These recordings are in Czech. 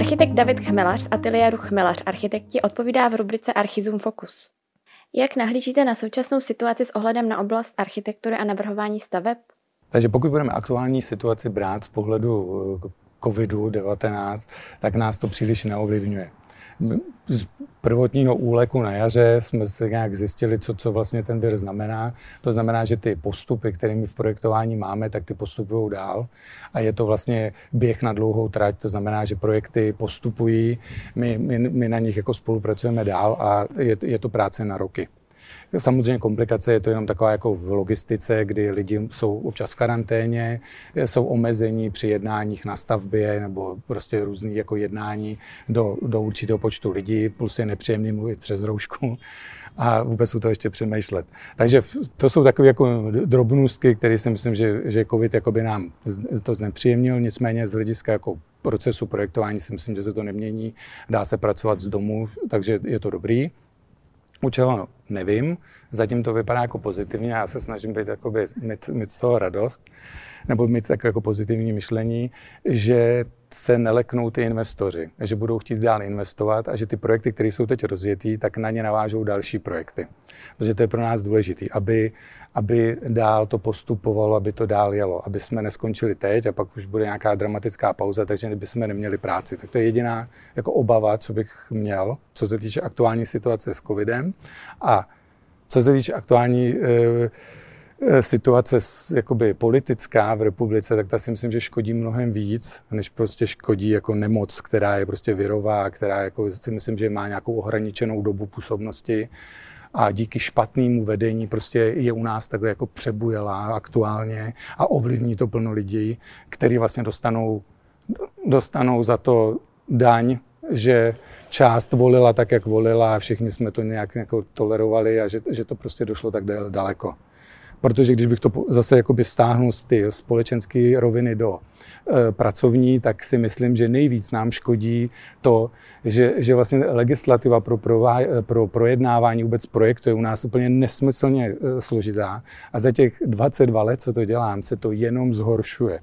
Architekt David Chmelař z ateliéru Chmelař Architekti odpovídá v rubrice Archizum Focus. Jak nahlížíte na současnou situaci s ohledem na oblast architektury a navrhování staveb? Takže pokud budeme aktuální situaci brát z pohledu eh, COVID-19, tak nás to příliš neovlivňuje z prvotního úleku na jaře jsme se nějak zjistili, co, co vlastně ten vir znamená. To znamená, že ty postupy, které my v projektování máme, tak ty postupují dál. A je to vlastně běh na dlouhou trať, to znamená, že projekty postupují, my, my, my na nich jako spolupracujeme dál a je, je to práce na roky. Samozřejmě komplikace je to jenom taková jako v logistice, kdy lidi jsou občas v karanténě, jsou omezení při jednáních na stavbě nebo prostě různý jako jednání do, do určitého počtu lidí, plus je nepříjemný mluvit přes roušku a vůbec u toho ještě přemýšlet. Takže to jsou takové jako drobnůstky, které si myslím, že, že COVID jakoby nám to znepříjemnil, nicméně z hlediska jako procesu projektování si myslím, že se to nemění, dá se pracovat z domu, takže je to dobrý. U čeho nevím, zatím to vypadá jako pozitivně, já se snažím být, jakoby, mít, mít z toho radost, nebo mít tak jako pozitivní myšlení, že se neleknou ty investoři, že budou chtít dál investovat a že ty projekty, které jsou teď rozjetý, tak na ně navážou další projekty. Protože to je pro nás důležité, aby, aby dál to postupovalo, aby to dál jelo, aby jsme neskončili teď a pak už bude nějaká dramatická pauza, takže bychom neměli práci. Tak to je jediná jako obava, co bych měl, co se týče aktuální situace s covidem. A co se týče aktuální Eh, situace jakoby politická v republice, tak ta si myslím, že škodí mnohem víc, než prostě škodí jako nemoc, která je prostě virová, která jako si myslím, že má nějakou ohraničenou dobu působnosti a díky špatnému vedení prostě je u nás takhle jako přebujelá aktuálně a ovlivní to plno lidí, kteří vlastně dostanou, dostanou za to daň, že část volila tak, jak volila a všichni jsme to nějak jako tolerovali a že, že to prostě došlo tak daleko. Protože když bych to zase jakoby stáhnul z ty společenské roviny do e, pracovní, tak si myslím, že nejvíc nám škodí to, že, že vlastně legislativa pro, pro, pro projednávání vůbec projektu je u nás úplně nesmyslně e, složitá. A za těch 22 let, co to dělám, se to jenom zhoršuje.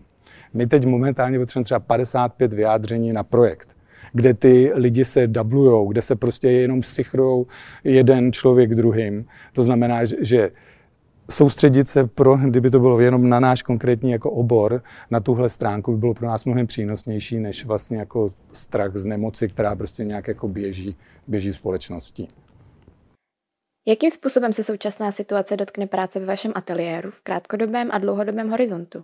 My teď momentálně potřebujeme třeba 55 vyjádření na projekt kde ty lidi se dublujou, kde se prostě jenom sichrujou jeden člověk druhým. To znamená, že soustředit se pro, kdyby to bylo jenom na náš konkrétní jako obor, na tuhle stránku by bylo pro nás mnohem přínosnější, než vlastně jako strach z nemoci, která prostě nějak jako běží, běží společností. Jakým způsobem se současná situace dotkne práce ve vašem ateliéru v krátkodobém a dlouhodobém horizontu?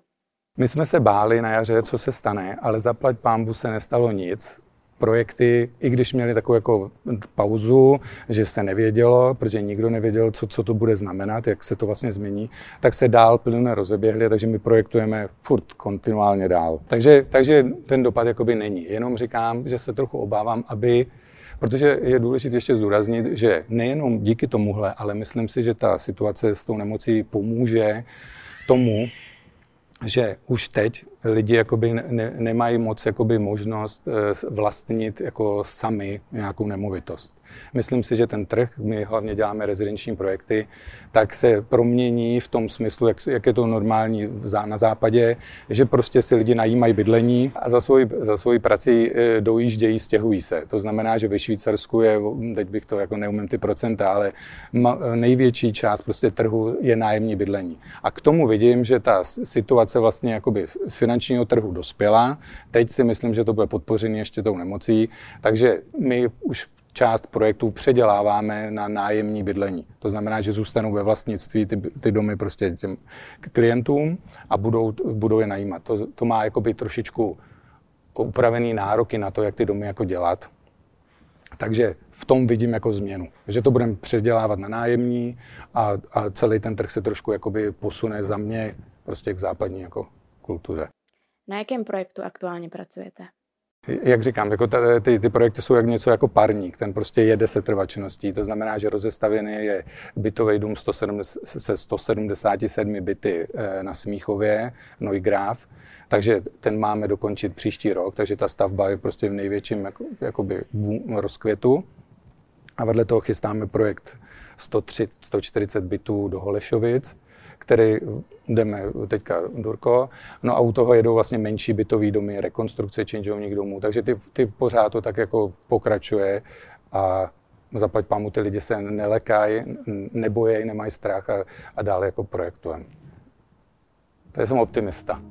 My jsme se báli na jaře, co se stane, ale zaplať pámbu se nestalo nic projekty, i když měli takovou jako pauzu, že se nevědělo, protože nikdo nevěděl, co, co to bude znamenat, jak se to vlastně změní, tak se dál plně rozeběhly, takže my projektujeme furt kontinuálně dál. Takže, takže ten dopad jakoby není. Jenom říkám, že se trochu obávám, aby Protože je důležité ještě zdůraznit, že nejenom díky tomuhle, ale myslím si, že ta situace s tou nemocí pomůže tomu, že už teď lidi jakoby ne, nemají moc jakoby možnost eh, vlastnit jako sami nějakou nemovitost. Myslím si, že ten trh, my hlavně děláme rezidenční projekty, tak se promění v tom smyslu, jak, jak je to normální na západě, že prostě si lidi najímají bydlení a za svoji, za svoji prací eh, dojíždějí, stěhují se. To znamená, že ve Švýcarsku je, teď bych to jako neumím ty procenta, ale největší část prostě trhu je nájemní bydlení. A k tomu vidím, že ta situace vlastně jakoby z finančního trhu dospěla. Teď si myslím, že to bude podpořený ještě tou nemocí, takže my už část projektů předěláváme na nájemní bydlení. To znamená, že zůstanou ve vlastnictví ty, ty domy prostě těm klientům a budou, budou je najímat. To, to má jakoby trošičku upravený nároky na to, jak ty domy jako dělat. Takže v tom vidím jako změnu, že to budeme předělávat na nájemní a, a celý ten trh se trošku jakoby posune za mě prostě k západní jako kultuře. Na jakém projektu aktuálně pracujete? Jak říkám, jako ty, ty projekty jsou jak něco jako parník, ten prostě je desetrvačností, to znamená, že rozestavěný je bytový dům 170, se 177 byty eh, na Smíchově, Neugraf, takže ten máme dokončit příští rok, takže ta stavba je prostě v největším jako, jakoby rozkvětu. A vedle toho chystáme projekt 130, 140 bytů do Holešovic, který jdeme teďka Durko, no a u toho jedou vlastně menší bytový domy, rekonstrukce činžovních domů, takže ty, ty pořád to tak jako pokračuje a zaplať pámu ty lidi se nelekají, nebojejí, nemají strach a, a dále jako projektujeme. To jsem optimista.